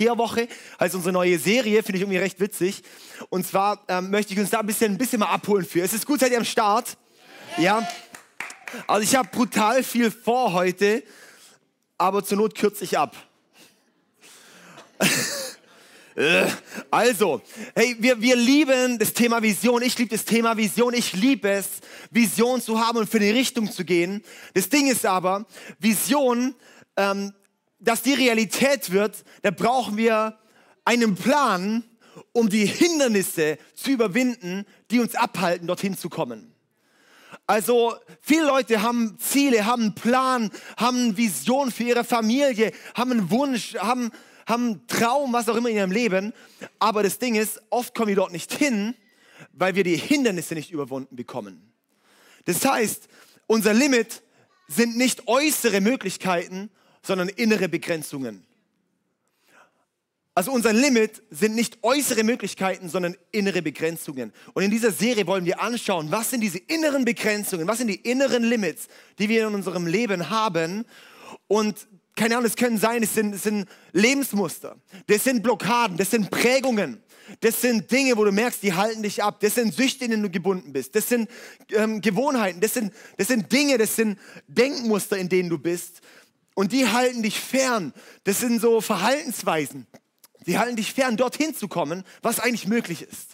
Kehrwoche, also unsere neue Serie, finde ich irgendwie recht witzig. Und zwar ähm, möchte ich uns da ein bisschen, ein bisschen mal abholen für. Es ist gut, seid ihr am Start? Ja. Also ich habe brutal viel vor heute, aber zur Not kürze ich ab. Also, hey, wir, wir lieben das Thema Vision. Ich liebe das Thema Vision. Ich liebe es, Vision zu haben und für eine Richtung zu gehen. Das Ding ist aber, Vision, ähm, dass die Realität wird, da brauchen wir einen Plan, um die Hindernisse zu überwinden, die uns abhalten, dorthin zu kommen. Also viele Leute haben Ziele, haben einen Plan, haben eine Vision für ihre Familie, haben einen Wunsch, haben haben einen Traum, was auch immer in ihrem Leben. Aber das Ding ist, oft kommen wir dort nicht hin, weil wir die Hindernisse nicht überwunden bekommen. Das heißt, unser Limit sind nicht äußere Möglichkeiten, sondern innere Begrenzungen. Also unser Limit sind nicht äußere Möglichkeiten, sondern innere Begrenzungen. Und in dieser Serie wollen wir anschauen, was sind diese inneren Begrenzungen, was sind die inneren Limits, die wir in unserem Leben haben. Und keine Ahnung, es können sein, es sind, es sind Lebensmuster, das sind Blockaden, das sind Prägungen, das sind Dinge, wo du merkst, die halten dich ab, das sind Süchte, in denen du gebunden bist, das sind ähm, Gewohnheiten, das sind, das sind Dinge, das sind Denkmuster, in denen du bist und die halten dich fern, das sind so Verhaltensweisen, die halten dich fern, dorthin zu kommen, was eigentlich möglich ist.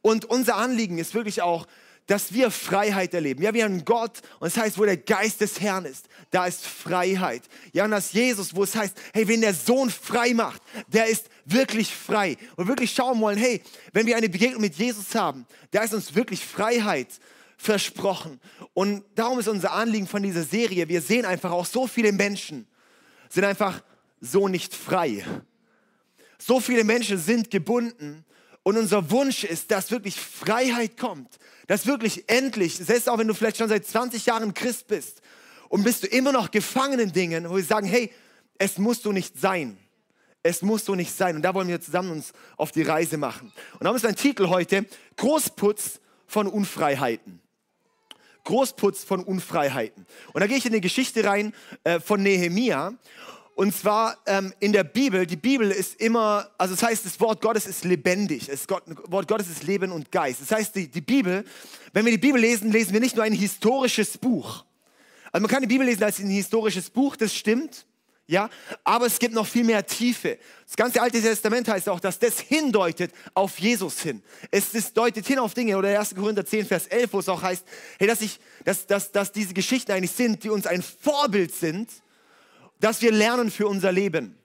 Und unser Anliegen ist wirklich auch, dass wir Freiheit erleben. Ja, wir haben Gott und es das heißt, wo der Geist des Herrn ist, da ist Freiheit. Ja, und das Jesus, wo es heißt, hey, wenn der Sohn frei macht, der ist wirklich frei. Und wirklich schauen wollen, hey, wenn wir eine Begegnung mit Jesus haben, da ist uns wirklich Freiheit versprochen. Und darum ist unser Anliegen von dieser Serie, wir sehen einfach auch so viele Menschen sind einfach so nicht frei. So viele Menschen sind gebunden und unser Wunsch ist, dass wirklich Freiheit kommt, dass wirklich endlich, selbst auch wenn du vielleicht schon seit 20 Jahren Christ bist und bist du immer noch gefangen in Dingen, wo wir sagen, hey, es muss so nicht sein. Es muss so nicht sein. Und da wollen wir zusammen uns auf die Reise machen. Und da ist ein Titel heute, Großputz von Unfreiheiten. Großputz von Unfreiheiten. Und da gehe ich in die Geschichte rein äh, von Nehemia. Und zwar ähm, in der Bibel, die Bibel ist immer, also das heißt, das Wort Gottes ist lebendig. Das Wort Gottes ist Leben und Geist. Das heißt, die, die Bibel, wenn wir die Bibel lesen, lesen wir nicht nur ein historisches Buch. Also man kann die Bibel lesen als ein historisches Buch, das stimmt. Ja, aber es gibt noch viel mehr Tiefe. Das ganze Alte Testament heißt auch, dass das hindeutet auf Jesus hin. Es, es deutet hin auf Dinge, oder 1. Korinther 10, Vers 11, wo es auch heißt, hey, dass, ich, dass, dass, dass diese Geschichten eigentlich sind, die uns ein Vorbild sind, dass wir lernen für unser Leben.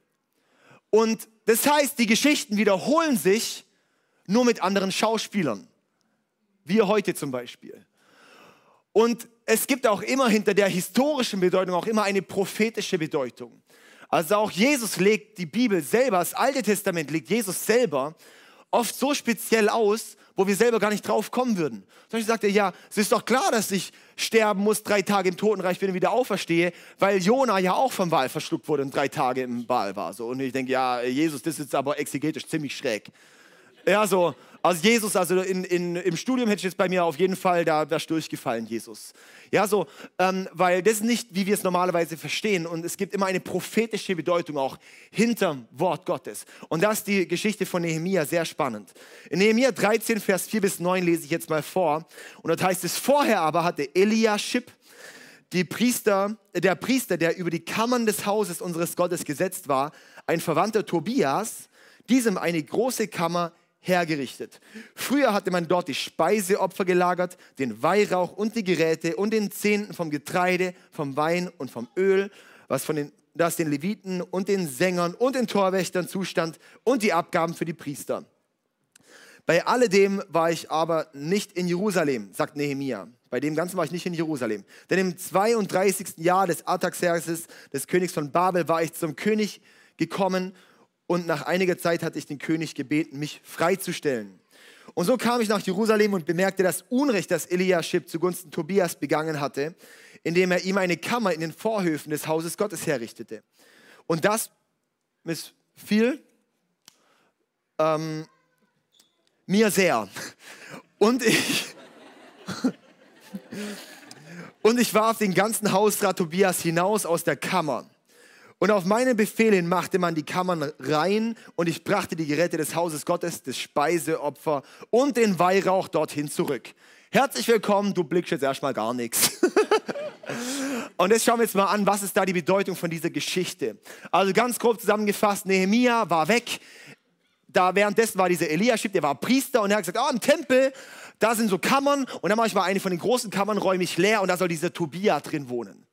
Und das heißt, die Geschichten wiederholen sich nur mit anderen Schauspielern. Wir heute zum Beispiel. Und es gibt auch immer hinter der historischen Bedeutung auch immer eine prophetische Bedeutung. Also auch Jesus legt die Bibel selber, das Alte Testament legt Jesus selber oft so speziell aus, wo wir selber gar nicht drauf kommen würden. Zum Beispiel sagt er, ja, es ist doch klar, dass ich sterben muss, drei Tage im Totenreich bin und wieder auferstehe, weil Jona ja auch vom Wal verschluckt wurde und drei Tage im Wal war. So. Und ich denke, ja, Jesus, das ist aber exegetisch ziemlich schräg. Ja, so, also Jesus, also in, in, im Studium hätte ich jetzt bei mir auf jeden Fall, da wärst durchgefallen, Jesus. Ja, so, ähm, weil das ist nicht, wie wir es normalerweise verstehen. Und es gibt immer eine prophetische Bedeutung auch hinterm Wort Gottes. Und das ist die Geschichte von Nehemia sehr spannend. In Nehemia 13, Vers 4 bis 9 lese ich jetzt mal vor. Und dort heißt es, vorher aber hatte Eliashib, die Priester, der Priester, der über die Kammern des Hauses unseres Gottes gesetzt war, ein Verwandter Tobias, diesem eine große Kammer hergerichtet. Früher hatte man dort die Speiseopfer gelagert, den Weihrauch und die Geräte und den Zehnten vom Getreide, vom Wein und vom Öl, was von den, das den Leviten und den Sängern und den Torwächtern zustand und die Abgaben für die Priester. Bei alledem war ich aber nicht in Jerusalem, sagt Nehemia. Bei dem Ganzen war ich nicht in Jerusalem. Denn im 32. Jahr des Artaxerxes, des Königs von Babel, war ich zum König gekommen und nach einiger Zeit hatte ich den König gebeten, mich freizustellen. Und so kam ich nach Jerusalem und bemerkte das Unrecht, das Eliaschib zugunsten Tobias begangen hatte, indem er ihm eine Kammer in den Vorhöfen des Hauses Gottes herrichtete. Und das missfiel ähm, mir sehr. Und ich, und ich warf den ganzen Hausrat Tobias hinaus aus der Kammer. Und auf meinen Befehl hin machte man die Kammern rein und ich brachte die Geräte des Hauses Gottes, das Speiseopfer und den Weihrauch dorthin zurück. Herzlich willkommen, du blickst jetzt erstmal gar nichts. Und jetzt schauen wir jetzt mal an, was ist da die Bedeutung von dieser Geschichte. Also ganz grob zusammengefasst, Nehemia war weg. Da währenddessen war dieser Eliaschib, der war Priester und er hat gesagt, oh, im Tempel, da sind so Kammern und dann mache ich mal eine von den großen Kammern, räume ich leer und da soll dieser Tobia drin wohnen.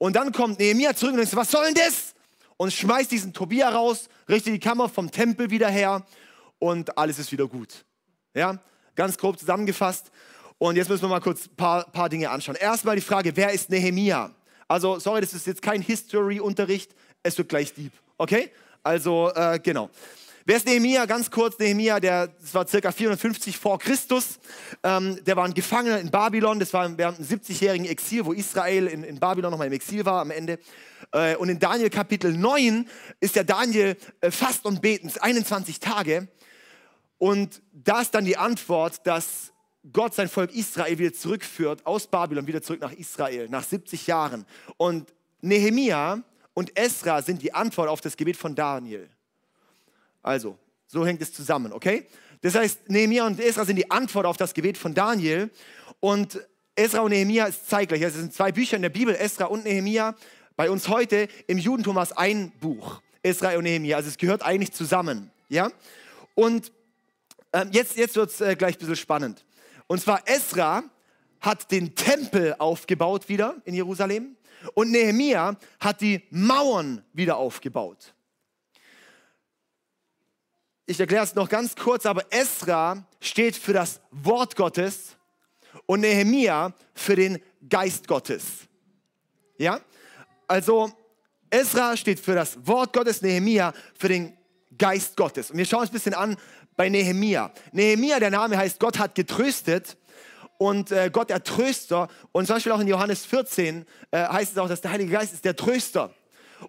Und dann kommt Nehemia zurück und sagt, was soll denn das? Und schmeißt diesen Tobia raus, richtet die Kammer vom Tempel wieder her und alles ist wieder gut. Ja, ganz grob zusammengefasst. Und jetzt müssen wir mal kurz ein paar, paar Dinge anschauen. Erstmal die Frage, wer ist Nehemia? Also, sorry, das ist jetzt kein History-Unterricht, es wird gleich deep. Okay? Also, äh, genau. Wer ist Nehemia? Ganz kurz, Nehemia, der, das war circa 450 vor Christus. Ähm, der war ein Gefangener in Babylon. Das war während einem 70-jährigen Exil, wo Israel in, in Babylon nochmal im Exil war am Ende. Äh, und in Daniel Kapitel 9 ist der Daniel äh, fast und betens 21 Tage. Und da ist dann die Antwort, dass Gott sein Volk Israel wieder zurückführt aus Babylon wieder zurück nach Israel nach 70 Jahren. Und Nehemia und Esra sind die Antwort auf das Gebet von Daniel. Also, so hängt es zusammen, okay? Das heißt, Nehemiah und Esra sind die Antwort auf das Gebet von Daniel. Und Esra und Nehemiah ist zeitgleich. Es sind zwei Bücher in der Bibel, Esra und Nehemiah. Bei uns heute im Judentum war es ein Buch, Esra und Nehemiah. Also es gehört eigentlich zusammen. Ja? Und ähm, jetzt, jetzt wird es äh, gleich ein bisschen spannend. Und zwar Esra hat den Tempel aufgebaut wieder in Jerusalem und Nehemiah hat die Mauern wieder aufgebaut. Ich erkläre es noch ganz kurz, aber Esra steht für das Wort Gottes und Nehemia für den Geist Gottes. Ja? Also Esra steht für das Wort Gottes, Nehemia für den Geist Gottes. Und wir schauen uns ein bisschen an bei Nehemia. Nehemia, der Name heißt Gott hat getröstet und äh, Gott der Tröster. Und zum Beispiel auch in Johannes 14 äh, heißt es auch, dass der Heilige Geist ist der Tröster.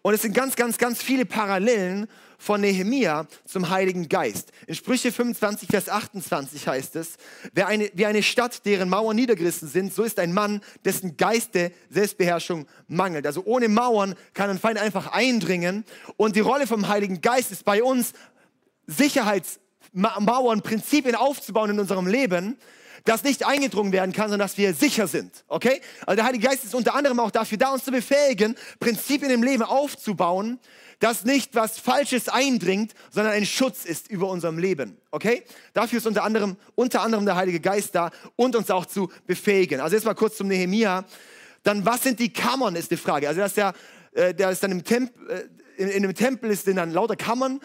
Und es sind ganz, ganz, ganz viele Parallelen von Nehemia zum Heiligen Geist. In Sprüche 25, Vers 28 heißt es, wer eine, wie eine Stadt, deren Mauern niedergerissen sind, so ist ein Mann, dessen Geiste Selbstbeherrschung mangelt. Also ohne Mauern kann ein Feind einfach eindringen. Und die Rolle vom Heiligen Geist ist bei uns, Sicherheitsmauern, Prinzipien aufzubauen in unserem Leben, das nicht eingedrungen werden kann, sondern dass wir sicher sind. Okay? Also der Heilige Geist ist unter anderem auch dafür da, uns zu befähigen, Prinzipien im Leben aufzubauen, dass nicht was Falsches eindringt, sondern ein Schutz ist über unserem Leben. Okay? Dafür ist unter anderem, unter anderem der Heilige Geist da und uns auch zu befähigen. Also jetzt mal kurz zum Nehemia. Dann, was sind die Kammern, ist die Frage. Also, dass der, äh, der ist dann im Tempel, äh, in, in dem Tempel sind dann lauter Kammern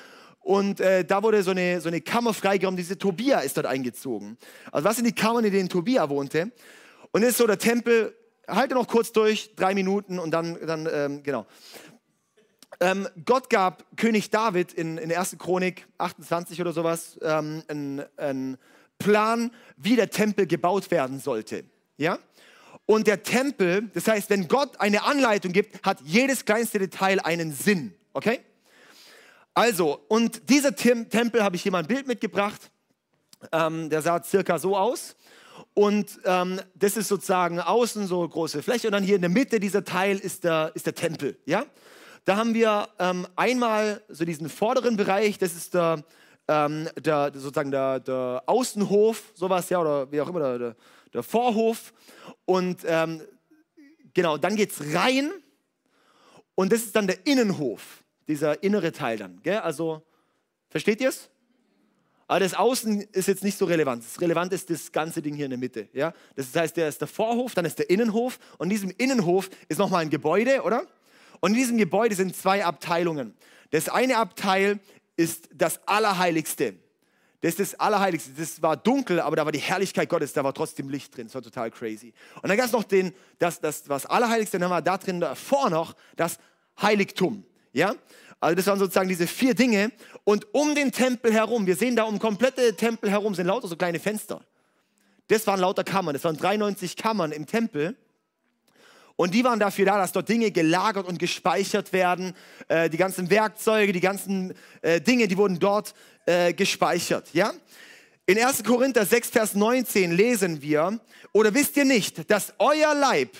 und äh, da wurde so eine, so eine Kammer freigeräumt. Diese Tobia ist dort eingezogen. Also was sind die Kammern, in denen Tobia wohnte? Und ist so der Tempel, halte noch kurz durch, drei Minuten und dann, dann ähm, genau. Ähm, Gott gab König David in, in 1. Chronik 28 oder sowas ähm, einen, einen Plan, wie der Tempel gebaut werden sollte. Ja? Und der Tempel, das heißt, wenn Gott eine Anleitung gibt, hat jedes kleinste Detail einen Sinn. Okay? Also, und dieser Tempel habe ich hier mal ein Bild mitgebracht. Ähm, der sah circa so aus. Und ähm, das ist sozusagen außen so eine große Fläche. Und dann hier in der Mitte dieser Teil ist der, ist der Tempel. Ja? Da haben wir ähm, einmal so diesen vorderen Bereich, das ist der, ähm, der sozusagen der, der, Außenhof, sowas, ja, oder wie auch immer, der, der Vorhof. Und ähm, genau, dann geht es rein. Und das ist dann der Innenhof dieser innere Teil dann. Gell? Also, versteht ihr es? Aber das Außen ist jetzt nicht so relevant. Das relevant ist das ganze Ding hier in der Mitte. Ja? Das heißt, der ist der Vorhof, dann ist der Innenhof. Und in diesem Innenhof ist nochmal ein Gebäude, oder? Und in diesem Gebäude sind zwei Abteilungen. Das eine Abteil ist das Allerheiligste. Das ist das Allerheiligste. Das war dunkel, aber da war die Herrlichkeit Gottes, da war trotzdem Licht drin. Das war total crazy. Und dann gab es noch den, das, das, das Allerheiligste, dann war da drin davor noch das Heiligtum. Ja? Also das waren sozusagen diese vier Dinge. Und um den Tempel herum, wir sehen da um komplette Tempel herum sind lauter so kleine Fenster. Das waren lauter Kammern. Das waren 93 Kammern im Tempel. Und die waren dafür da, dass dort Dinge gelagert und gespeichert werden. Äh, die ganzen Werkzeuge, die ganzen äh, Dinge, die wurden dort äh, gespeichert. Ja? In 1. Korinther 6, Vers 19 lesen wir, oder wisst ihr nicht, dass euer Leib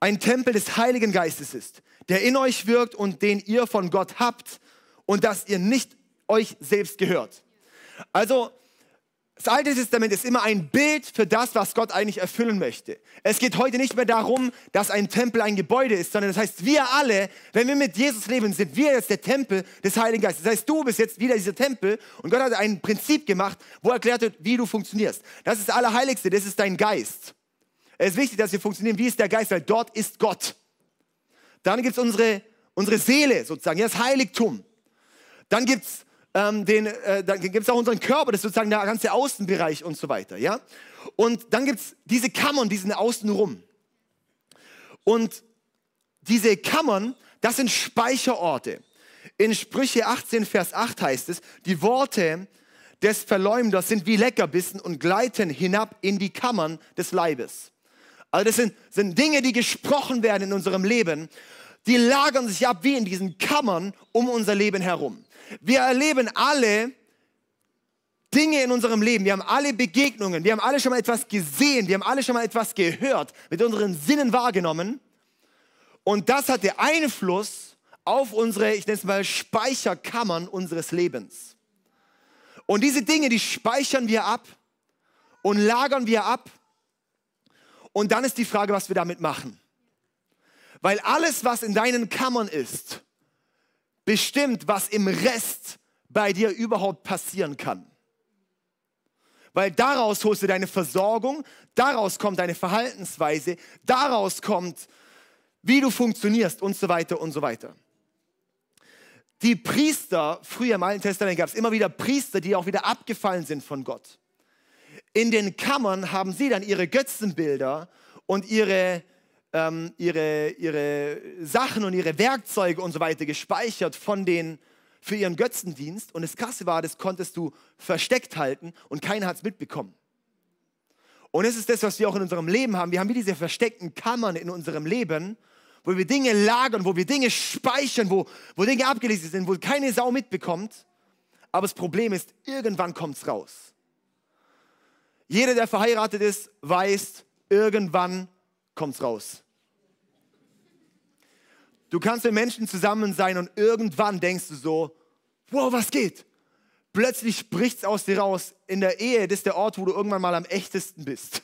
ein Tempel des Heiligen Geistes ist, der in euch wirkt und den ihr von Gott habt und dass ihr nicht euch selbst gehört. Also das Alte Testament ist immer ein Bild für das, was Gott eigentlich erfüllen möchte. Es geht heute nicht mehr darum, dass ein Tempel ein Gebäude ist, sondern das heißt, wir alle, wenn wir mit Jesus leben, sind wir jetzt der Tempel des Heiligen Geistes. Das heißt, du bist jetzt wieder dieser Tempel und Gott hat ein Prinzip gemacht, wo er erklärt wird, wie du funktionierst. Das ist das Allerheiligste, das ist dein Geist. Es ist wichtig, dass wir funktionieren. Wie ist der Geist? Weil dort ist Gott. Dann gibt es unsere, unsere Seele sozusagen, das Heiligtum. Dann gibt es ähm, den, äh, dann gibt es auch unseren Körper, das ist sozusagen der ganze Außenbereich und so weiter. Ja? Und dann gibt es diese Kammern, die sind außenrum. Und diese Kammern, das sind Speicherorte. In Sprüche 18, Vers 8 heißt es, die Worte des Verleumders sind wie Leckerbissen und gleiten hinab in die Kammern des Leibes. Also das sind, sind Dinge, die gesprochen werden in unserem Leben, die lagern sich ab wie in diesen Kammern um unser Leben herum. Wir erleben alle Dinge in unserem Leben. Wir haben alle Begegnungen. Wir haben alle schon mal etwas gesehen. Wir haben alle schon mal etwas gehört, mit unseren Sinnen wahrgenommen. Und das hatte Einfluss auf unsere, ich nenne es mal, Speicherkammern unseres Lebens. Und diese Dinge, die speichern wir ab und lagern wir ab. Und dann ist die Frage, was wir damit machen. Weil alles, was in deinen Kammern ist, bestimmt, was im Rest bei dir überhaupt passieren kann. Weil daraus holst du deine Versorgung, daraus kommt deine Verhaltensweise, daraus kommt, wie du funktionierst und so weiter und so weiter. Die Priester, früher im Alten Testament gab es immer wieder Priester, die auch wieder abgefallen sind von Gott. In den Kammern haben sie dann ihre Götzenbilder und ihre ähm, ihre, ihre Sachen und ihre Werkzeuge und so weiter gespeichert von den, für ihren Götzendienst. Und das Krasse war, das konntest du versteckt halten und keiner hat es mitbekommen. Und das ist das, was wir auch in unserem Leben haben. Wir haben wie diese versteckten Kammern in unserem Leben, wo wir Dinge lagern, wo wir Dinge speichern, wo, wo Dinge abgelesen sind, wo keine Sau mitbekommt. Aber das Problem ist, irgendwann kommt es raus. Jeder, der verheiratet ist, weiß, irgendwann kommt's raus. Du kannst mit Menschen zusammen sein und irgendwann denkst du so, wow, was geht? Plötzlich bricht's aus dir raus. In der Ehe, das ist der Ort, wo du irgendwann mal am echtesten bist.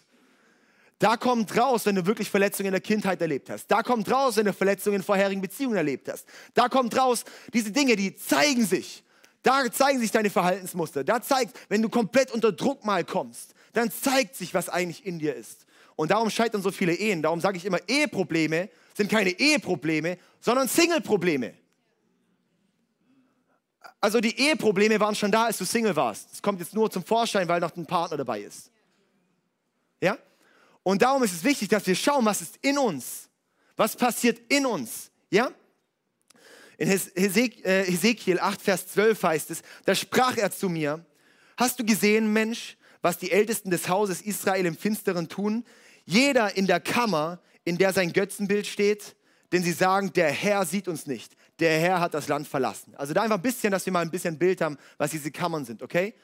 Da kommt raus, wenn du wirklich Verletzungen in der Kindheit erlebt hast. Da kommt raus, wenn du Verletzungen in vorherigen Beziehungen erlebt hast. Da kommt raus, diese Dinge, die zeigen sich. Da zeigen sich deine Verhaltensmuster. Da zeigt, wenn du komplett unter Druck mal kommst, dann zeigt sich, was eigentlich in dir ist. Und darum scheitern so viele Ehen. Darum sage ich immer, Eheprobleme sind keine Eheprobleme, sondern Single-Probleme. Also die Eheprobleme waren schon da, als du Single warst. Es kommt jetzt nur zum Vorschein, weil noch ein Partner dabei ist. Ja? Und darum ist es wichtig, dass wir schauen, was ist in uns. Was passiert in uns. Ja? In äh, Hesekiel 8, Vers 12 heißt es, da sprach er zu mir, hast du gesehen, Mensch, was die Ältesten des Hauses Israel im Finsteren tun? Jeder in der Kammer, in der sein Götzenbild steht, denn sie sagen, der Herr sieht uns nicht. Der Herr hat das Land verlassen. Also da einfach ein bisschen, dass wir mal ein bisschen Bild haben, was diese Kammern sind, okay?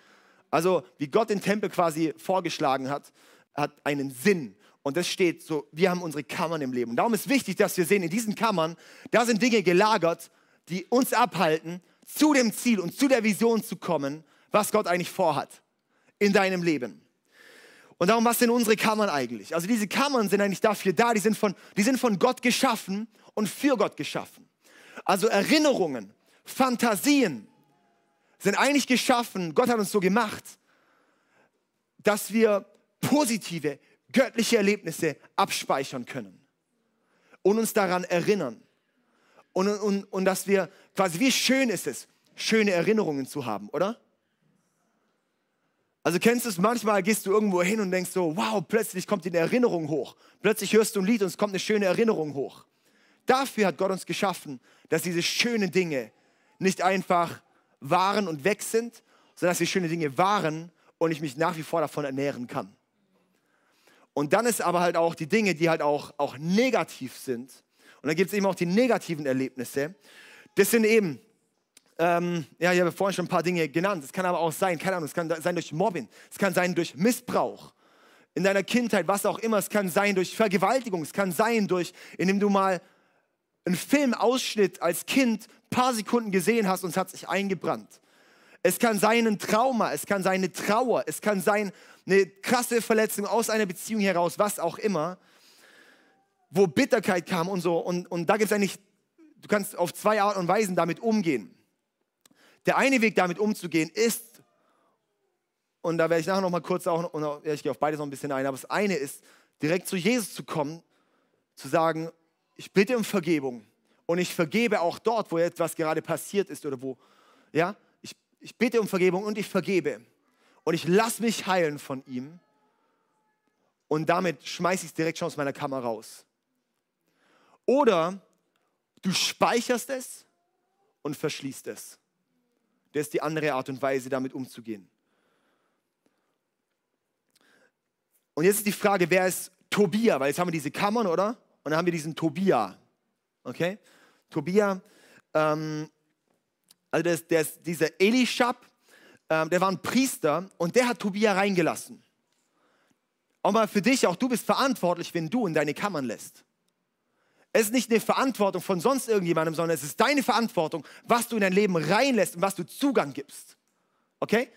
Also wie Gott den Tempel quasi vorgeschlagen hat, hat einen Sinn. Und das steht so, wir haben unsere Kammern im Leben. Und darum ist wichtig, dass wir sehen, in diesen Kammern, da sind Dinge gelagert, die uns abhalten, zu dem Ziel und zu der Vision zu kommen, was Gott eigentlich vorhat in deinem Leben. Und darum, was sind unsere Kammern eigentlich? Also diese Kammern sind eigentlich dafür da, die sind von, die sind von Gott geschaffen und für Gott geschaffen. Also Erinnerungen, Fantasien sind eigentlich geschaffen, Gott hat uns so gemacht, dass wir positive, göttliche Erlebnisse abspeichern können und uns daran erinnern. Und, und, und dass wir quasi, wie schön ist es, schöne Erinnerungen zu haben, oder? Also kennst du es, manchmal gehst du irgendwo hin und denkst so, wow, plötzlich kommt eine Erinnerung hoch. Plötzlich hörst du ein Lied und es kommt eine schöne Erinnerung hoch. Dafür hat Gott uns geschaffen, dass diese schönen Dinge nicht einfach waren und weg sind, sondern dass die schönen Dinge waren und ich mich nach wie vor davon ernähren kann. Und dann ist aber halt auch die Dinge, die halt auch, auch negativ sind. Und dann gibt es eben auch die negativen Erlebnisse. Das sind eben ähm, ja, ich habe vorhin schon ein paar Dinge genannt. Es kann aber auch sein, keine Ahnung, es kann sein durch Mobbing, es kann sein durch Missbrauch in deiner Kindheit, was auch immer. Es kann sein durch Vergewaltigung, es kann sein durch, indem du mal einen Filmausschnitt als Kind ein paar Sekunden gesehen hast und es hat sich eingebrannt. Es kann sein ein Trauma, es kann sein eine Trauer, es kann sein eine krasse Verletzung aus einer Beziehung heraus, was auch immer, wo Bitterkeit kam und so. Und, und da gibt es eigentlich, du kannst auf zwei Arten und Weisen damit umgehen. Der eine Weg, damit umzugehen, ist, und da werde ich nachher noch mal kurz auch, und ich gehe auf beides noch ein bisschen ein, aber das eine ist, direkt zu Jesus zu kommen, zu sagen, ich bitte um Vergebung und ich vergebe auch dort, wo etwas gerade passiert ist oder wo, ja, ich, ich bitte um Vergebung und ich vergebe und ich lasse mich heilen von ihm und damit schmeiße ich es direkt schon aus meiner Kammer raus. Oder du speicherst es und verschließt es. Das ist die andere Art und Weise, damit umzugehen. Und jetzt ist die Frage, wer ist Tobia? Weil jetzt haben wir diese Kammern, oder? Und dann haben wir diesen Tobia. Okay? Tobia, ähm, also der ist dieser Elishab, ähm, der war ein Priester und der hat Tobia reingelassen. Auch mal für dich, auch du bist verantwortlich, wenn du in deine Kammern lässt. Es ist nicht eine Verantwortung von sonst irgendjemandem, sondern es ist deine Verantwortung, was du in dein Leben reinlässt und was du Zugang gibst. Okay?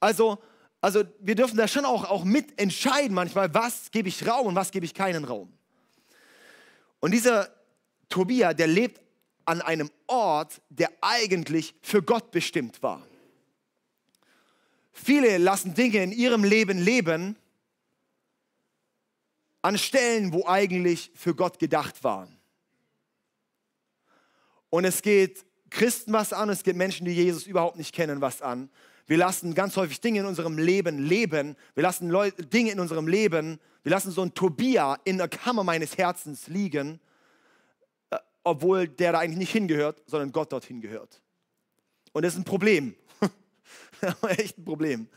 Also, also wir dürfen da schon auch, auch mitentscheiden manchmal, was gebe ich Raum und was gebe ich keinen Raum. Und dieser Tobia, der lebt an einem Ort, der eigentlich für Gott bestimmt war. Viele lassen Dinge in ihrem Leben leben an Stellen, wo eigentlich für Gott gedacht waren. Und es geht Christen was an, es geht Menschen, die Jesus überhaupt nicht kennen, was an. Wir lassen ganz häufig Dinge in unserem Leben leben. Wir lassen Leute, Dinge in unserem Leben, wir lassen so ein Tobia in der Kammer meines Herzens liegen, äh, obwohl der da eigentlich nicht hingehört, sondern Gott dorthin gehört. Und das ist ein Problem. Echt ein Problem.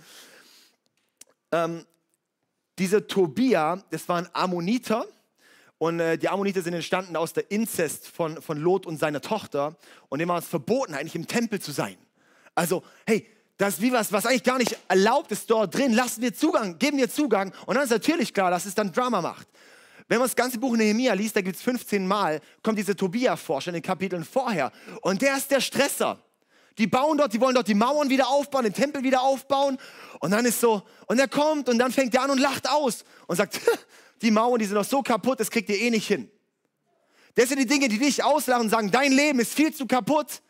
Ähm, dieser Tobia, das war ein Ammoniter und äh, die Ammoniter sind entstanden aus der Inzest von, von Lot und seiner Tochter. Und dem war es verboten, eigentlich im Tempel zu sein. Also, hey, das ist wie was, was eigentlich gar nicht erlaubt ist dort drin. Lassen wir Zugang, geben wir Zugang. Und dann ist natürlich klar, dass es dann Drama macht. Wenn man das ganze Buch Nehemiah liest, da gibt es 15 Mal, kommt dieser Tobia vor, schon in den Kapiteln vorher. Und der ist der Stresser. Die bauen dort, die wollen dort die Mauern wieder aufbauen, den Tempel wieder aufbauen. Und dann ist so, und er kommt und dann fängt er an und lacht aus und sagt, die Mauern, die sind doch so kaputt, das kriegt ihr eh nicht hin. Das sind die Dinge, die dich auslachen und sagen, dein Leben ist viel zu kaputt.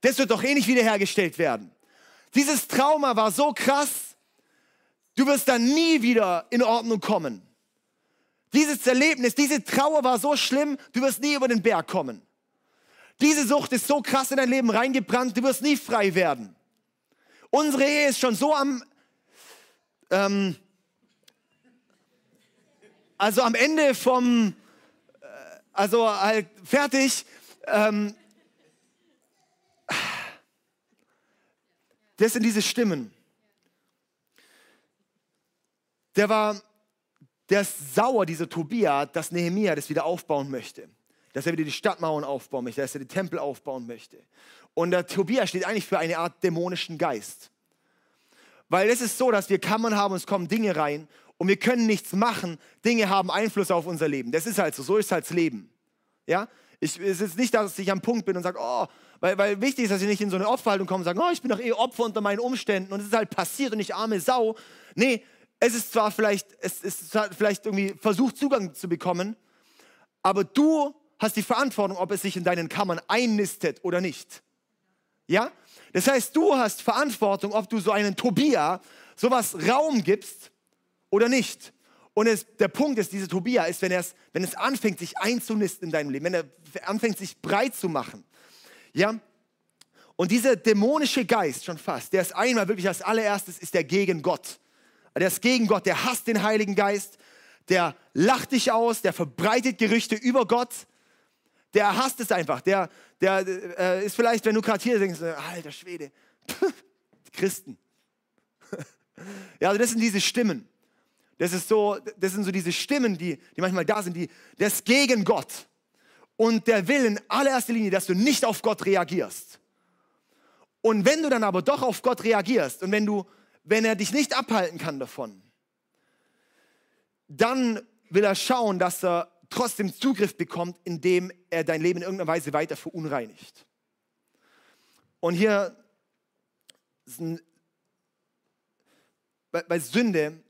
Das wird doch eh nicht wiederhergestellt werden. Dieses Trauma war so krass, du wirst dann nie wieder in Ordnung kommen. Dieses Erlebnis, diese Trauer war so schlimm, du wirst nie über den Berg kommen. Diese Sucht ist so krass in dein Leben reingebrannt, du wirst nie frei werden. Unsere Ehe ist schon so am, ähm, also am Ende vom, äh, also halt fertig. Ähm, das sind diese Stimmen. Der war, der ist sauer, dieser Tobia, dass Nehemia das wieder aufbauen möchte. Dass er wieder die Stadtmauern aufbauen möchte, dass er die Tempel aufbauen möchte. Und der Tobia steht eigentlich für eine Art dämonischen Geist. Weil es ist so, dass wir Kammern haben und es kommen Dinge rein und wir können nichts machen. Dinge haben Einfluss auf unser Leben. Das ist halt so, so ist halt das Leben. Ja? Ich, es ist nicht, dass ich am Punkt bin und sage, oh, weil, weil wichtig ist, dass ich nicht in so eine Opferhaltung komme und sage, oh, ich bin doch eh Opfer unter meinen Umständen und es ist halt passiert und ich arme Sau. Nee, es ist zwar vielleicht, es ist vielleicht irgendwie versucht, Zugang zu bekommen, aber du hast die Verantwortung, ob es sich in deinen Kammern einnistet oder nicht. Ja? Das heißt, du hast Verantwortung, ob du so einen Tobia sowas Raum gibst oder nicht. Und es, der Punkt ist, diese Tobia ist, wenn, wenn es anfängt, sich einzunisten in deinem Leben, wenn er anfängt, sich breit zu machen. Ja? Und dieser dämonische Geist, schon fast, der ist einmal wirklich als allererstes, ist der gegen Gott. Der ist gegen Gott, der hasst den Heiligen Geist, der lacht dich aus, der verbreitet Gerüchte über Gott, der hasst es einfach. Der, der äh, ist vielleicht, wenn du gerade hier denkst, alter Schwede, Christen. ja, also das sind diese Stimmen. Das, ist so, das sind so diese Stimmen, die, die manchmal da sind, die, das gegen Gott. Und der will in allererster Linie, dass du nicht auf Gott reagierst. Und wenn du dann aber doch auf Gott reagierst und wenn, du, wenn er dich nicht abhalten kann davon, dann will er schauen, dass er trotzdem Zugriff bekommt, indem er dein Leben in irgendeiner Weise weiter verunreinigt. Und hier bei, bei Sünde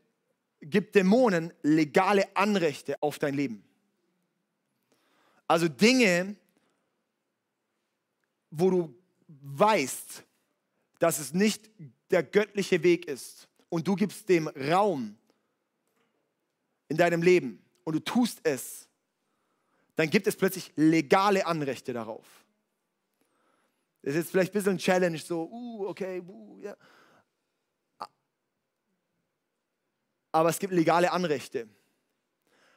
gibt Dämonen legale Anrechte auf dein Leben. Also Dinge, wo du weißt, dass es nicht der göttliche Weg ist und du gibst dem Raum in deinem Leben und du tust es, dann gibt es plötzlich legale Anrechte darauf. Das ist jetzt vielleicht ein bisschen ein Challenge, so, uh, okay, uh, ja. Aber es gibt legale Anrechte.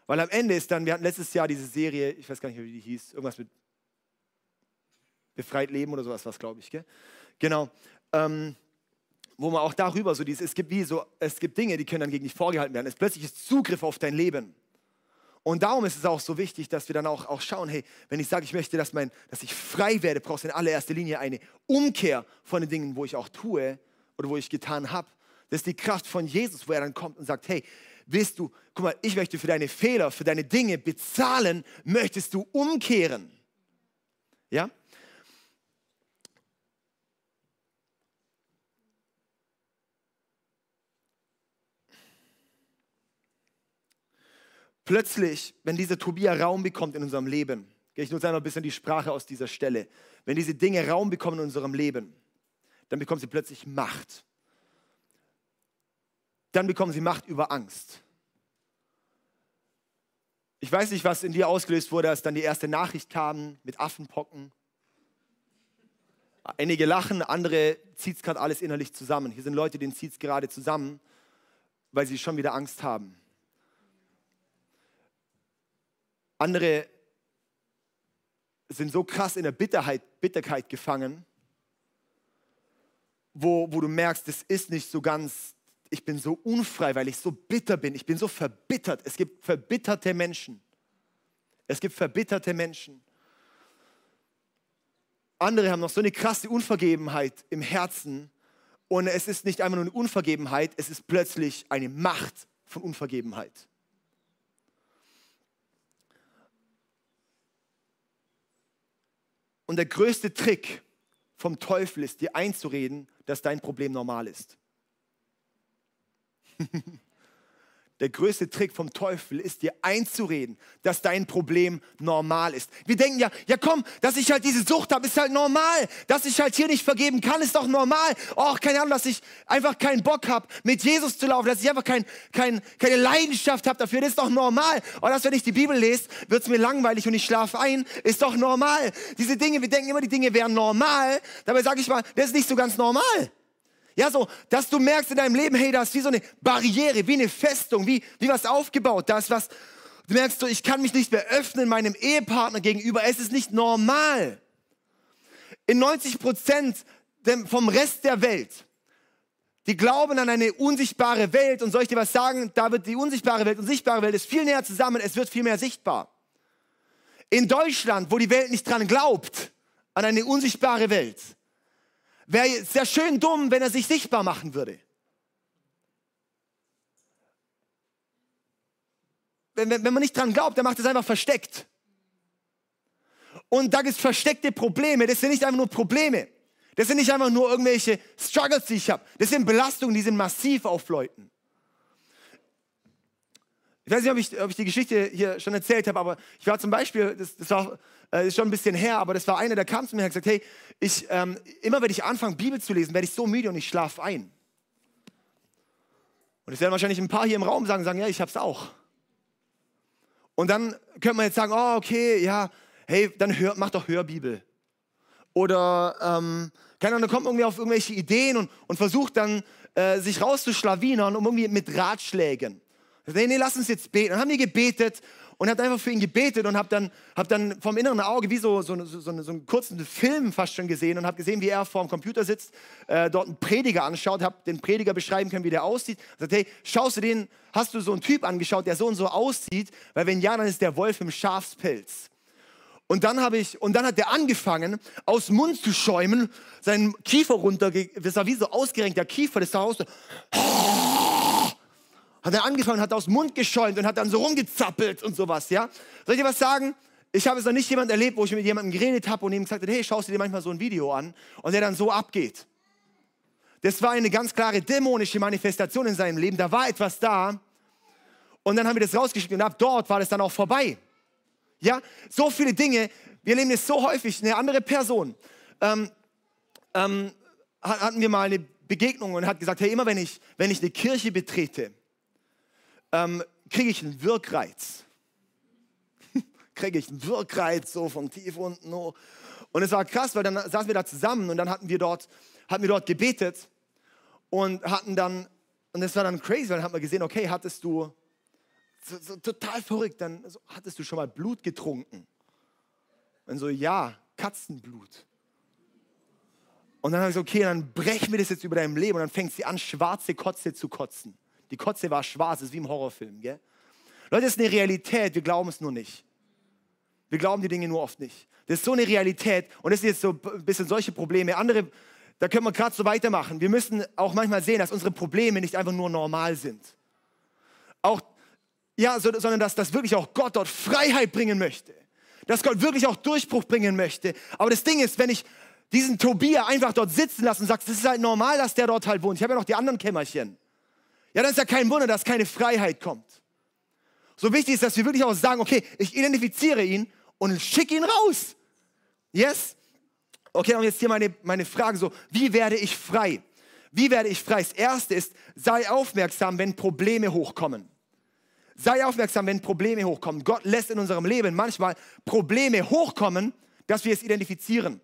Weil am Ende ist dann, wir hatten letztes Jahr diese Serie, ich weiß gar nicht mehr, wie die hieß, irgendwas mit Befreit Leben oder sowas, was glaube ich, gell? Genau. Ähm, wo man auch darüber so dieses, es gibt wie so, es gibt Dinge, die können dann gegen dich vorgehalten werden. Es plötzlich ist Zugriff auf dein Leben. Und darum ist es auch so wichtig, dass wir dann auch, auch schauen, hey, wenn ich sage, ich möchte, dass, mein, dass ich frei werde, brauchst du in allererster Linie eine Umkehr von den Dingen, wo ich auch tue oder wo ich getan habe. Das ist die Kraft von Jesus, wo er dann kommt und sagt, hey, willst du, guck mal, ich möchte für deine Fehler, für deine Dinge bezahlen, möchtest du umkehren? Ja? Plötzlich, wenn dieser Tobia Raum bekommt in unserem Leben, ich nutze einmal ein bisschen die Sprache aus dieser Stelle, wenn diese Dinge Raum bekommen in unserem Leben, dann bekommen sie plötzlich Macht. Dann bekommen sie Macht über Angst. Ich weiß nicht, was in dir ausgelöst wurde, als dann die erste Nachricht kam mit Affenpocken. Einige lachen, andere zieht es gerade alles innerlich zusammen. Hier sind Leute, denen zieht es gerade zusammen, weil sie schon wieder Angst haben. Andere sind so krass in der Bitterheit, Bitterkeit gefangen, wo, wo du merkst, das ist nicht so ganz, ich bin so unfrei, weil ich so bitter bin. Ich bin so verbittert. Es gibt verbitterte Menschen. Es gibt verbitterte Menschen. Andere haben noch so eine krasse Unvergebenheit im Herzen. Und es ist nicht einfach nur eine Unvergebenheit, es ist plötzlich eine Macht von Unvergebenheit. Und der größte Trick vom Teufel ist, dir einzureden, dass dein Problem normal ist. Der größte Trick vom Teufel ist dir einzureden, dass dein Problem normal ist. Wir denken ja, ja komm, dass ich halt diese Sucht habe, ist halt normal. Dass ich halt hier nicht vergeben kann, ist doch normal. Oh, keine Ahnung, dass ich einfach keinen Bock habe, mit Jesus zu laufen, dass ich einfach kein, kein, keine Leidenschaft habe dafür, das ist doch normal. Oder dass wenn ich die Bibel lese, wird es mir langweilig und ich schlafe ein, ist doch normal. Diese Dinge, wir denken immer, die Dinge wären normal. Dabei sage ich mal, das ist nicht so ganz normal. Ja, so, dass du merkst in deinem Leben, hey, da ist wie so eine Barriere, wie eine Festung, wie, wie was aufgebaut. Da ist was, du merkst so, ich kann mich nicht mehr öffnen meinem Ehepartner gegenüber. Es ist nicht normal. In 90 Prozent vom Rest der Welt, die glauben an eine unsichtbare Welt und soll ich dir was sagen? Da wird die unsichtbare Welt und sichtbare Welt ist viel näher zusammen, es wird viel mehr sichtbar. In Deutschland, wo die Welt nicht dran glaubt, an eine unsichtbare Welt, Wäre sehr schön dumm, wenn er sich sichtbar machen würde. Wenn, wenn, wenn man nicht dran glaubt, dann macht es einfach versteckt. Und da gibt es versteckte Probleme. Das sind nicht einfach nur Probleme. Das sind nicht einfach nur irgendwelche Struggles, die ich habe. Das sind Belastungen, die sind massiv auf Leuten. Ich weiß nicht, ob ich, ob ich die Geschichte hier schon erzählt habe, aber ich war zum Beispiel, das, das war äh, ist schon ein bisschen her, aber das war einer, der kam zu mir und hat gesagt, hey, ich, ähm, immer wenn ich anfange, Bibel zu lesen, werde ich so müde und ich schlafe ein. Und es werden wahrscheinlich ein paar hier im Raum sagen, sagen, ja, ich habe es auch. Und dann könnte man jetzt sagen, oh, okay, ja, hey, dann hör, mach doch Hörbibel. Oder, ähm, keine Ahnung, kommt irgendwie auf irgendwelche Ideen und, und versucht dann, äh, sich rauszuschlawinern, um irgendwie mit Ratschlägen. Nee, nee, lass uns jetzt beten. Dann haben die gebetet und habe einfach für ihn gebetet und habe dann, hab dann vom inneren Auge wie so, so, so, so, einen kurzen Film fast schon gesehen und habe gesehen, wie er vor dem Computer sitzt, äh, dort einen Prediger anschaut, habe den Prediger beschreiben können, wie der aussieht. Sagt, hey, schaust du den, hast du so einen Typ angeschaut, der so und so aussieht? Weil wenn ja, dann ist der Wolf im Schafspelz. Und dann habe ich, und dann hat der angefangen, aus dem Mund zu schäumen, seinen Kiefer runter, das war wie so ausgerenkter Kiefer, das sah aus so, Hat er angefangen, hat aus dem Mund geschäumt und hat dann so rumgezappelt und sowas, ja. Soll ich dir was sagen? Ich habe es noch nicht jemand erlebt, wo ich mit jemandem geredet habe und ihm gesagt habe, hey, schaust du dir manchmal so ein Video an und der dann so abgeht. Das war eine ganz klare dämonische Manifestation in seinem Leben. Da war etwas da und dann haben wir das rausgeschickt und ab dort war das dann auch vorbei. Ja, so viele Dinge. Wir leben es so häufig. Eine andere Person ähm, ähm, hatten wir mal eine Begegnung und hat gesagt, hey, immer wenn ich, wenn ich eine Kirche betrete, ähm, kriege ich einen Wirkreiz. kriege ich einen Wirkreiz so von tief unten hoch. Und es war krass, weil dann saßen wir da zusammen und dann hatten wir dort, hatten wir dort gebetet und hatten dann, und es war dann crazy, weil dann haben wir gesehen, okay, hattest du, so, so total verrückt, dann so, hattest du schon mal Blut getrunken? Und so, ja, Katzenblut. Und dann habe ich gesagt, okay, dann brechen wir das jetzt über deinem Leben. Und dann fängt sie an, schwarze Kotze zu kotzen. Die Kotze war schwarz, ist wie im Horrorfilm. Gell? Leute, das ist eine Realität, wir glauben es nur nicht. Wir glauben die Dinge nur oft nicht. Das ist so eine Realität und das sind jetzt so ein bisschen solche Probleme. Andere, da können wir gerade so weitermachen. Wir müssen auch manchmal sehen, dass unsere Probleme nicht einfach nur normal sind. Auch, ja, so, sondern dass, dass wirklich auch Gott dort Freiheit bringen möchte. Dass Gott wirklich auch Durchbruch bringen möchte. Aber das Ding ist, wenn ich diesen Tobia einfach dort sitzen lasse und sagst, das ist halt normal, dass der dort halt wohnt. Ich habe ja noch die anderen Kämmerchen. Ja, dann ist ja kein Wunder, dass keine Freiheit kommt. So wichtig ist, dass wir wirklich auch sagen, okay, ich identifiziere ihn und schicke ihn raus. Yes? Okay, und jetzt hier meine, meine Frage so, wie werde ich frei? Wie werde ich frei? Das Erste ist, sei aufmerksam, wenn Probleme hochkommen. Sei aufmerksam, wenn Probleme hochkommen. Gott lässt in unserem Leben manchmal Probleme hochkommen, dass wir es identifizieren.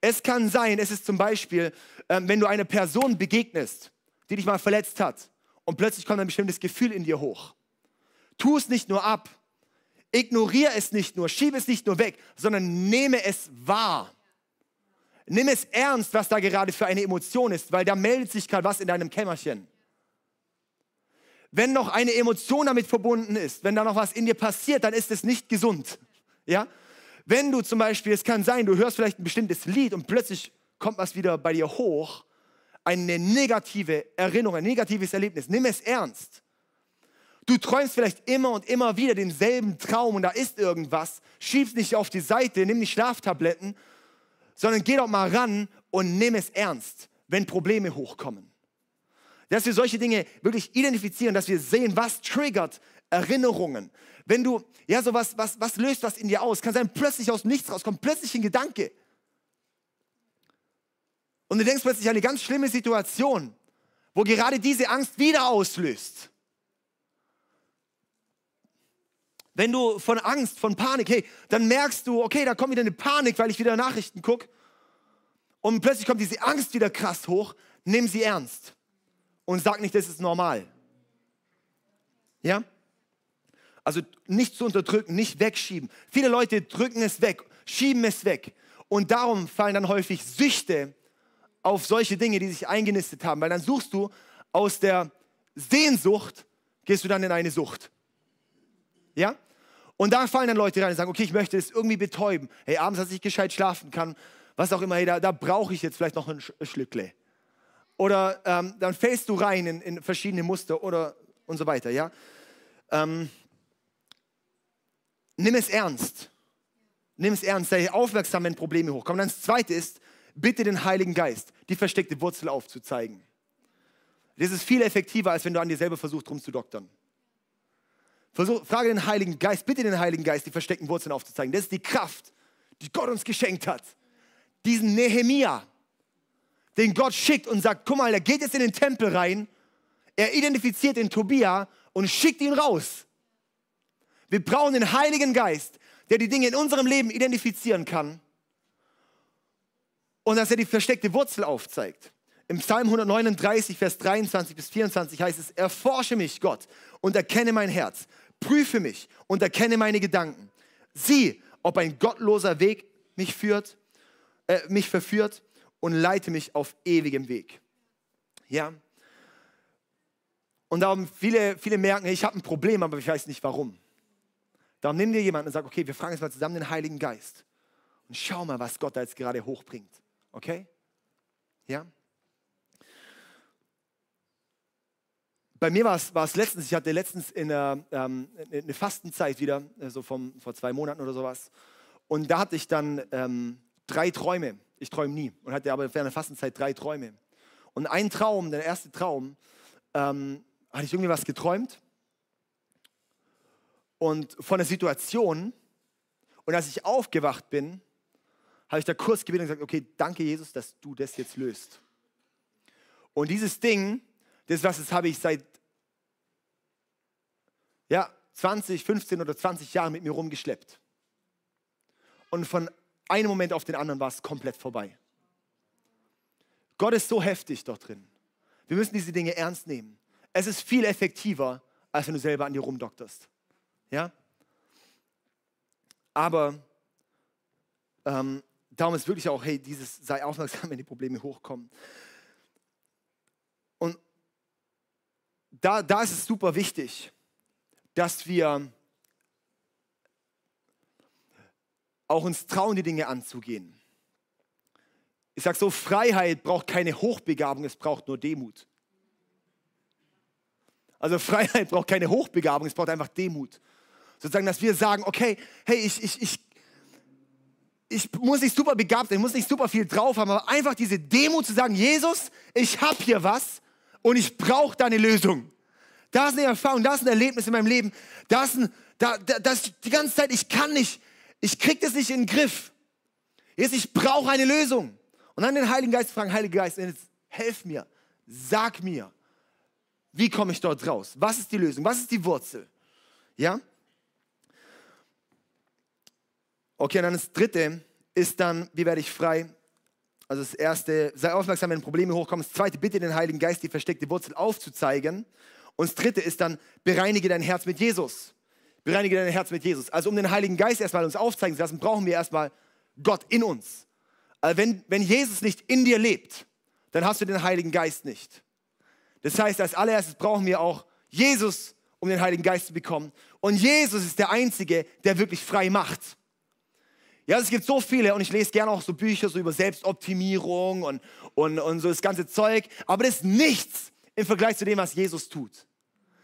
Es kann sein, es ist zum Beispiel, ähm, wenn du einer Person begegnest, die dich mal verletzt hat und plötzlich kommt ein bestimmtes Gefühl in dir hoch. Tu es nicht nur ab, ignoriere es nicht nur, schiebe es nicht nur weg, sondern nehme es wahr. Nimm es ernst, was da gerade für eine Emotion ist, weil da meldet sich gerade was in deinem Kämmerchen. Wenn noch eine Emotion damit verbunden ist, wenn da noch was in dir passiert, dann ist es nicht gesund. Ja? Wenn du zum Beispiel, es kann sein, du hörst vielleicht ein bestimmtes Lied und plötzlich kommt was wieder bei dir hoch, eine negative Erinnerung, ein negatives Erlebnis, nimm es ernst. Du träumst vielleicht immer und immer wieder denselben Traum und da ist irgendwas. Schieb's nicht auf die Seite, nimm nicht Schlaftabletten, sondern geh doch mal ran und nimm es ernst, wenn Probleme hochkommen. Dass wir solche Dinge wirklich identifizieren, dass wir sehen, was triggert Erinnerungen. Wenn du, ja, so was, was, was löst was in dir aus? Kann sein, plötzlich aus Nichts rauskommt, plötzlich ein Gedanke. Und du denkst plötzlich an eine ganz schlimme Situation, wo gerade diese Angst wieder auslöst. Wenn du von Angst, von Panik, hey, dann merkst du, okay, da kommt wieder eine Panik, weil ich wieder Nachrichten gucke. Und plötzlich kommt diese Angst wieder krass hoch. Nimm sie ernst. Und sag nicht, das ist normal. Ja? Also nicht zu unterdrücken, nicht wegschieben. Viele Leute drücken es weg, schieben es weg. Und darum fallen dann häufig Süchte auf solche Dinge, die sich eingenistet haben. Weil dann suchst du aus der Sehnsucht, gehst du dann in eine Sucht. Ja? Und da fallen dann Leute rein und sagen, okay, ich möchte es irgendwie betäuben. Hey, abends, dass ich gescheit schlafen kann, was auch immer, hey, da, da brauche ich jetzt vielleicht noch ein Schlückle. Oder ähm, dann fällst du rein in, in, verschiedene Muster oder und so weiter, ja. Ähm, nimm es ernst. Nimm es ernst, sei aufmerksam, wenn Probleme hochkommen. Dann das Zweite ist, bitte den Heiligen Geist, die versteckte Wurzel aufzuzeigen. Das ist viel effektiver, als wenn du an dir selber versuchst, rumzudoktern. Versuch, frage den Heiligen Geist, bitte den Heiligen Geist, die versteckten Wurzeln aufzuzeigen. Das ist die Kraft, die Gott uns geschenkt hat. Diesen Nehemia, den Gott schickt und sagt, guck mal, er geht jetzt in den Tempel rein, er identifiziert den Tobia und schickt ihn raus. Wir brauchen den Heiligen Geist, der die Dinge in unserem Leben identifizieren kann und dass er die versteckte Wurzel aufzeigt. Im Psalm 139, Vers 23 bis 24 heißt es, erforsche mich, Gott, und erkenne mein Herz. Prüfe mich und erkenne meine Gedanken. Sieh, ob ein gottloser Weg mich führt, äh, mich verführt und leite mich auf ewigem Weg. Ja? Und darum viele, viele merken, ich habe ein Problem, aber ich weiß nicht warum. Darum nimm dir jemanden und sag, okay, wir fragen jetzt mal zusammen den Heiligen Geist. Und schau mal, was Gott da jetzt gerade hochbringt. Okay? Ja? bei mir war es, letztens, ich hatte letztens in einer, ähm, eine Fastenzeit wieder, so also vom, vor zwei Monaten oder sowas. Und da hatte ich dann ähm, drei Träume. Ich träume nie und hatte aber während der Fastenzeit drei Träume. Und ein Traum, der erste Traum, ähm, hatte ich irgendwie was geträumt und von der Situation. Und als ich aufgewacht bin, habe ich da kurz gebetet und gesagt, okay, danke Jesus, dass du das jetzt löst. Und dieses Ding, das was das habe ich seit ja, 20, 15 oder 20 Jahren mit mir rumgeschleppt. Und von einem Moment auf den anderen war es komplett vorbei. Gott ist so heftig dort drin. Wir müssen diese Dinge ernst nehmen. Es ist viel effektiver, als wenn du selber an dir rumdokterst. Ja? Aber ähm, darum ist wirklich auch, hey, dieses sei aufmerksam, wenn die Probleme hochkommen. Und da, da ist es super wichtig, dass wir auch uns trauen, die Dinge anzugehen. Ich sage so, Freiheit braucht keine Hochbegabung, es braucht nur Demut. Also Freiheit braucht keine Hochbegabung, es braucht einfach Demut. Sozusagen, dass wir sagen, okay, hey, ich, ich, ich, ich muss nicht super begabt sein, ich muss nicht super viel drauf haben, aber einfach diese Demut zu sagen, Jesus, ich habe hier was und ich brauche deine Lösung. Da ist eine Erfahrung, da ist ein Erlebnis in meinem Leben, da ist ein, da, da, das die ganze Zeit, ich kann nicht, ich kriege das nicht in den Griff. Jetzt, ich brauche eine Lösung. Und dann den Heiligen Geist fragen, Heiliger Geist, jetzt helf mir, sag mir, wie komme ich dort raus? Was ist die Lösung? Was ist die Wurzel? Ja? Okay, und dann das dritte ist dann, wie werde ich frei? Also das erste, sei aufmerksam, wenn Probleme hochkommen. Das zweite, bitte den Heiligen Geist, die versteckte Wurzel aufzuzeigen. Und das dritte ist dann, bereinige dein Herz mit Jesus. Bereinige dein Herz mit Jesus. Also um den Heiligen Geist erstmal uns aufzeigen zu lassen, brauchen wir erstmal Gott in uns. Also wenn, wenn Jesus nicht in dir lebt, dann hast du den Heiligen Geist nicht. Das heißt, als allererstes brauchen wir auch Jesus, um den Heiligen Geist zu bekommen. Und Jesus ist der Einzige, der wirklich frei macht. Ja, es gibt so viele und ich lese gerne auch so Bücher so über Selbstoptimierung und, und, und so das ganze Zeug, aber das ist nichts im Vergleich zu dem, was Jesus tut.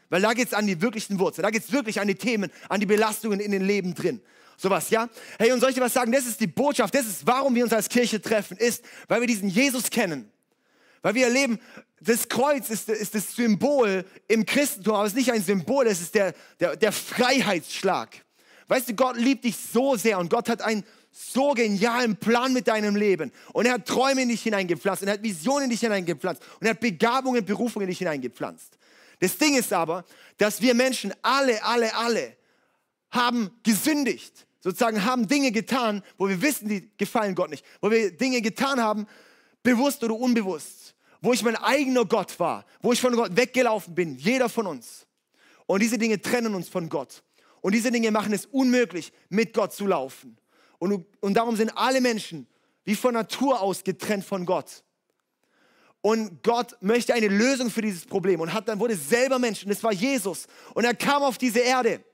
Weil da geht es an die wirklichen Wurzeln, da geht es wirklich an die Themen, an die Belastungen in den Leben drin. Sowas, ja? Hey, und soll ich dir was sagen? Das ist die Botschaft, das ist, warum wir uns als Kirche treffen, ist, weil wir diesen Jesus kennen. Weil wir erleben, das Kreuz ist, ist das Symbol im Christentum, aber es ist nicht ein Symbol, es ist der, der, der Freiheitsschlag. Weißt du, Gott liebt dich so sehr und Gott hat einen so genialen Plan mit deinem Leben. Und er hat Träume in dich hineingepflanzt und er hat Visionen in dich hineingepflanzt und er hat Begabungen, Berufungen in dich hineingepflanzt. Das Ding ist aber, dass wir Menschen alle, alle, alle haben gesündigt. Sozusagen haben Dinge getan, wo wir wissen, die gefallen Gott nicht. Wo wir Dinge getan haben, bewusst oder unbewusst. Wo ich mein eigener Gott war. Wo ich von Gott weggelaufen bin. Jeder von uns. Und diese Dinge trennen uns von Gott. Und diese Dinge machen es unmöglich, mit Gott zu laufen. Und, und darum sind alle Menschen wie von Natur aus getrennt von Gott. Und Gott möchte eine Lösung für dieses Problem und hat dann wurde selber Mensch und es war Jesus und er kam auf diese Erde.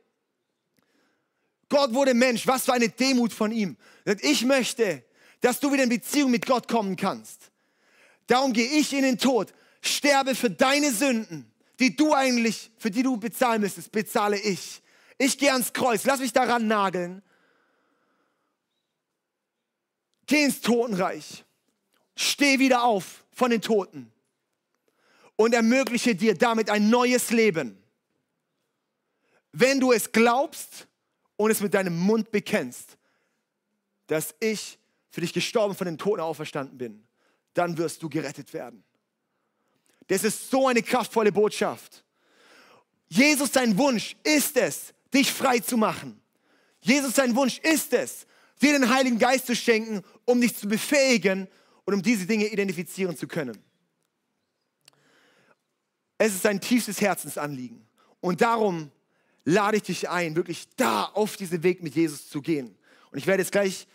Gott wurde Mensch, was für eine Demut von ihm. Ich möchte, dass du wieder in Beziehung mit Gott kommen kannst. Darum gehe ich in den Tod, sterbe für deine Sünden, die du eigentlich, für die du bezahlen müsstest, bezahle ich. Ich gehe ans Kreuz, lass mich daran nageln. Geh ins Totenreich. Steh wieder auf von den Toten und ermögliche dir damit ein neues Leben. Wenn du es glaubst und es mit deinem Mund bekennst, dass ich für dich gestorben von den Toten auferstanden bin, dann wirst du gerettet werden. Das ist so eine kraftvolle Botschaft. Jesus, sein Wunsch ist es, dich frei zu machen. Jesus, sein Wunsch ist es, dir den Heiligen Geist zu schenken, um dich zu befähigen und um diese Dinge identifizieren zu können. Es ist sein tiefstes Herzensanliegen. Und darum lade ich dich ein, wirklich da auf diesen Weg mit Jesus zu gehen. Und ich werde jetzt gleich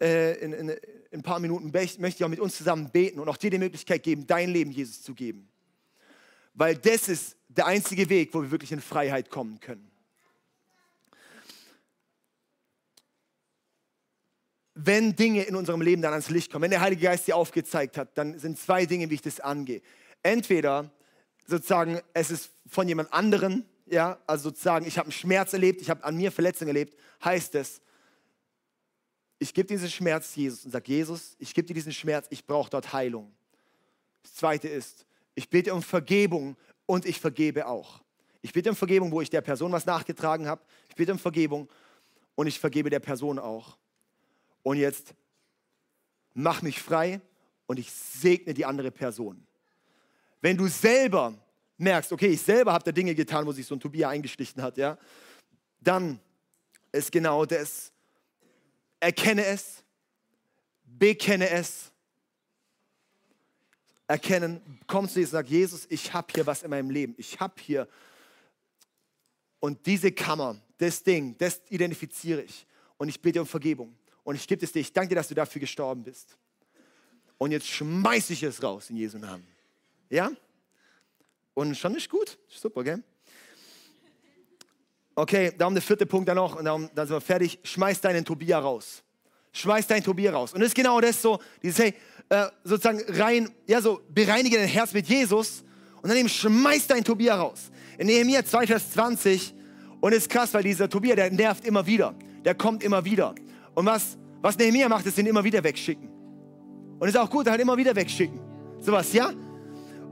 äh, in, in, in, ein paar Minuten, möchte ich auch mit uns zusammen beten und auch dir die Möglichkeit geben, dein Leben Jesus zu geben. Weil das ist der einzige Weg, wo wir wirklich in Freiheit kommen können. Wenn Dinge in unserem Leben dann ans Licht kommen, wenn der Heilige Geist dir aufgezeigt hat, dann sind zwei Dinge, wie ich das angehe. Entweder sozusagen, es ist von jemand anderen, ja, also sozusagen, ich habe einen Schmerz erlebt, ich habe an mir Verletzungen erlebt, heißt es, ich gebe diesen Schmerz Jesus und sage, Jesus, ich gebe dir diesen Schmerz, ich brauche dort Heilung. Das zweite ist, ich bete um Vergebung und ich vergebe auch. Ich bitte um Vergebung, wo ich der Person was nachgetragen habe. Ich bitte um Vergebung und ich vergebe der Person auch. Und jetzt mach mich frei und ich segne die andere Person. Wenn du selber merkst, okay, ich selber habe da Dinge getan, wo sich so ein Tobias eingeschlichen hat, ja, dann ist genau das, erkenne es, bekenne es, erkennen, komm zu Jesus und sag, Jesus, ich habe hier was in meinem Leben, ich habe hier und diese Kammer, das Ding, das identifiziere ich. Und ich bitte um Vergebung und ich gebe es dir, ich danke dir, dass du dafür gestorben bist und jetzt schmeiße ich es raus in Jesu Namen. Ja? Und schon ist gut. Super, gell? Okay, darum der vierte Punkt dann noch und darum, dann sind wir fertig. Schmeiß deinen Tobia raus. Schmeiß deinen Tobia raus. Und das ist genau das so, dieses, hey, äh, sozusagen rein, ja, so bereinige dein Herz mit Jesus und dann eben schmeiß deinen Tobia raus. In Nehemiah 2, Vers 20 und es ist krass, weil dieser Tobia, der nervt immer wieder. Der kommt immer wieder. Und was, was Nehemiah macht, ist ihn immer wieder wegschicken. Und ist auch gut, halt immer wieder wegschicken. Sowas, ja?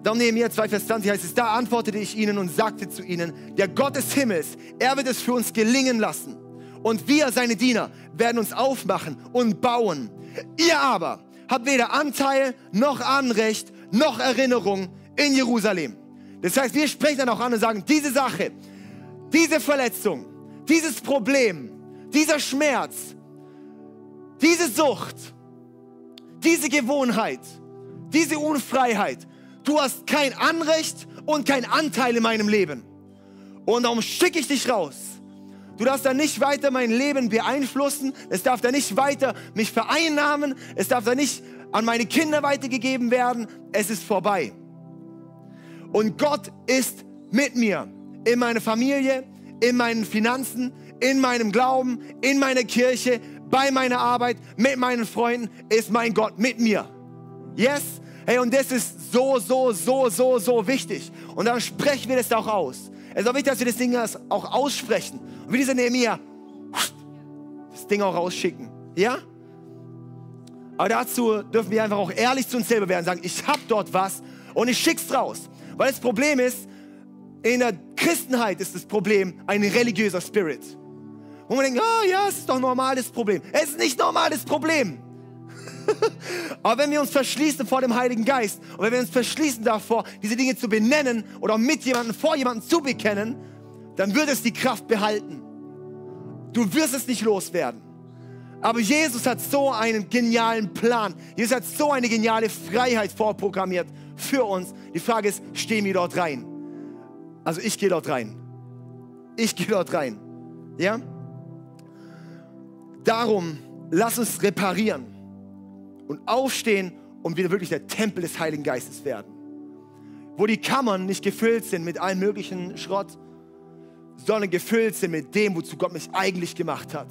Darum Nehemiah 2, Vers 20 heißt es, da antwortete ich ihnen und sagte zu ihnen, der Gott des Himmels, er wird es für uns gelingen lassen. Und wir, seine Diener, werden uns aufmachen und bauen. Ihr aber habt weder Anteil noch Anrecht noch Erinnerung in Jerusalem. Das heißt, wir sprechen dann auch an und sagen, diese Sache, diese Verletzung, dieses Problem, dieser Schmerz, diese Sucht, diese Gewohnheit, diese Unfreiheit, du hast kein Anrecht und kein Anteil in meinem Leben. Und darum schicke ich dich raus. Du darfst da nicht weiter mein Leben beeinflussen. Es darf da nicht weiter mich vereinnahmen. Es darf da nicht an meine Kinder weitergegeben werden. Es ist vorbei. Und Gott ist mit mir in meiner Familie, in meinen Finanzen, in meinem Glauben, in meiner Kirche, bei meiner Arbeit, mit meinen Freunden, ist mein Gott mit mir. Yes? Hey, und das ist so, so, so, so, so wichtig. Und dann sprechen wir das auch aus. Es ist auch wichtig, dass wir das Ding auch aussprechen. Und wie dieser Nehemiah, das Ding auch rausschicken. Ja? Aber dazu dürfen wir einfach auch ehrlich zu uns selber werden und sagen, ich habe dort was und ich schick's raus. Weil das Problem ist, in der Christenheit ist das Problem ein religiöser Spirit. Wo man denkt, oh ja, es ist doch normal das Problem. Es ist nicht normal das Problem. Aber wenn wir uns verschließen vor dem Heiligen Geist und wenn wir uns verschließen davor, diese Dinge zu benennen oder mit jemandem, vor jemandem zu bekennen, dann wird es die Kraft behalten. Du wirst es nicht loswerden. Aber Jesus hat so einen genialen Plan. Jesus hat so eine geniale Freiheit vorprogrammiert für uns. Die Frage ist, stehen wir dort rein? Also ich gehe dort rein. Ich gehe dort rein. Ja? Darum, lass uns reparieren und aufstehen und wieder wirklich der Tempel des Heiligen Geistes werden. Wo die Kammern nicht gefüllt sind mit allem möglichen Schrott, sondern gefüllt sind mit dem, wozu Gott mich eigentlich gemacht hat.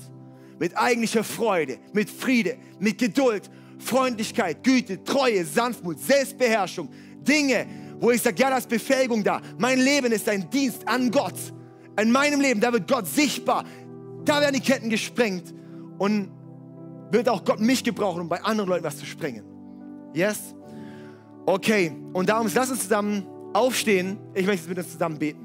Mit eigentlicher Freude, mit Friede, mit Geduld, Freundlichkeit, Güte, Treue, Sanftmut, Selbstbeherrschung. Dinge, wo ich sage, ja, da ist Befähigung da. Mein Leben ist ein Dienst an Gott. In meinem Leben, da wird Gott sichtbar. Da werden die Ketten gesprengt und wird auch Gott mich gebrauchen, um bei anderen Leuten was zu sprengen. Yes? Okay, und darum lass uns zusammen aufstehen. Ich möchte mit uns zusammen beten.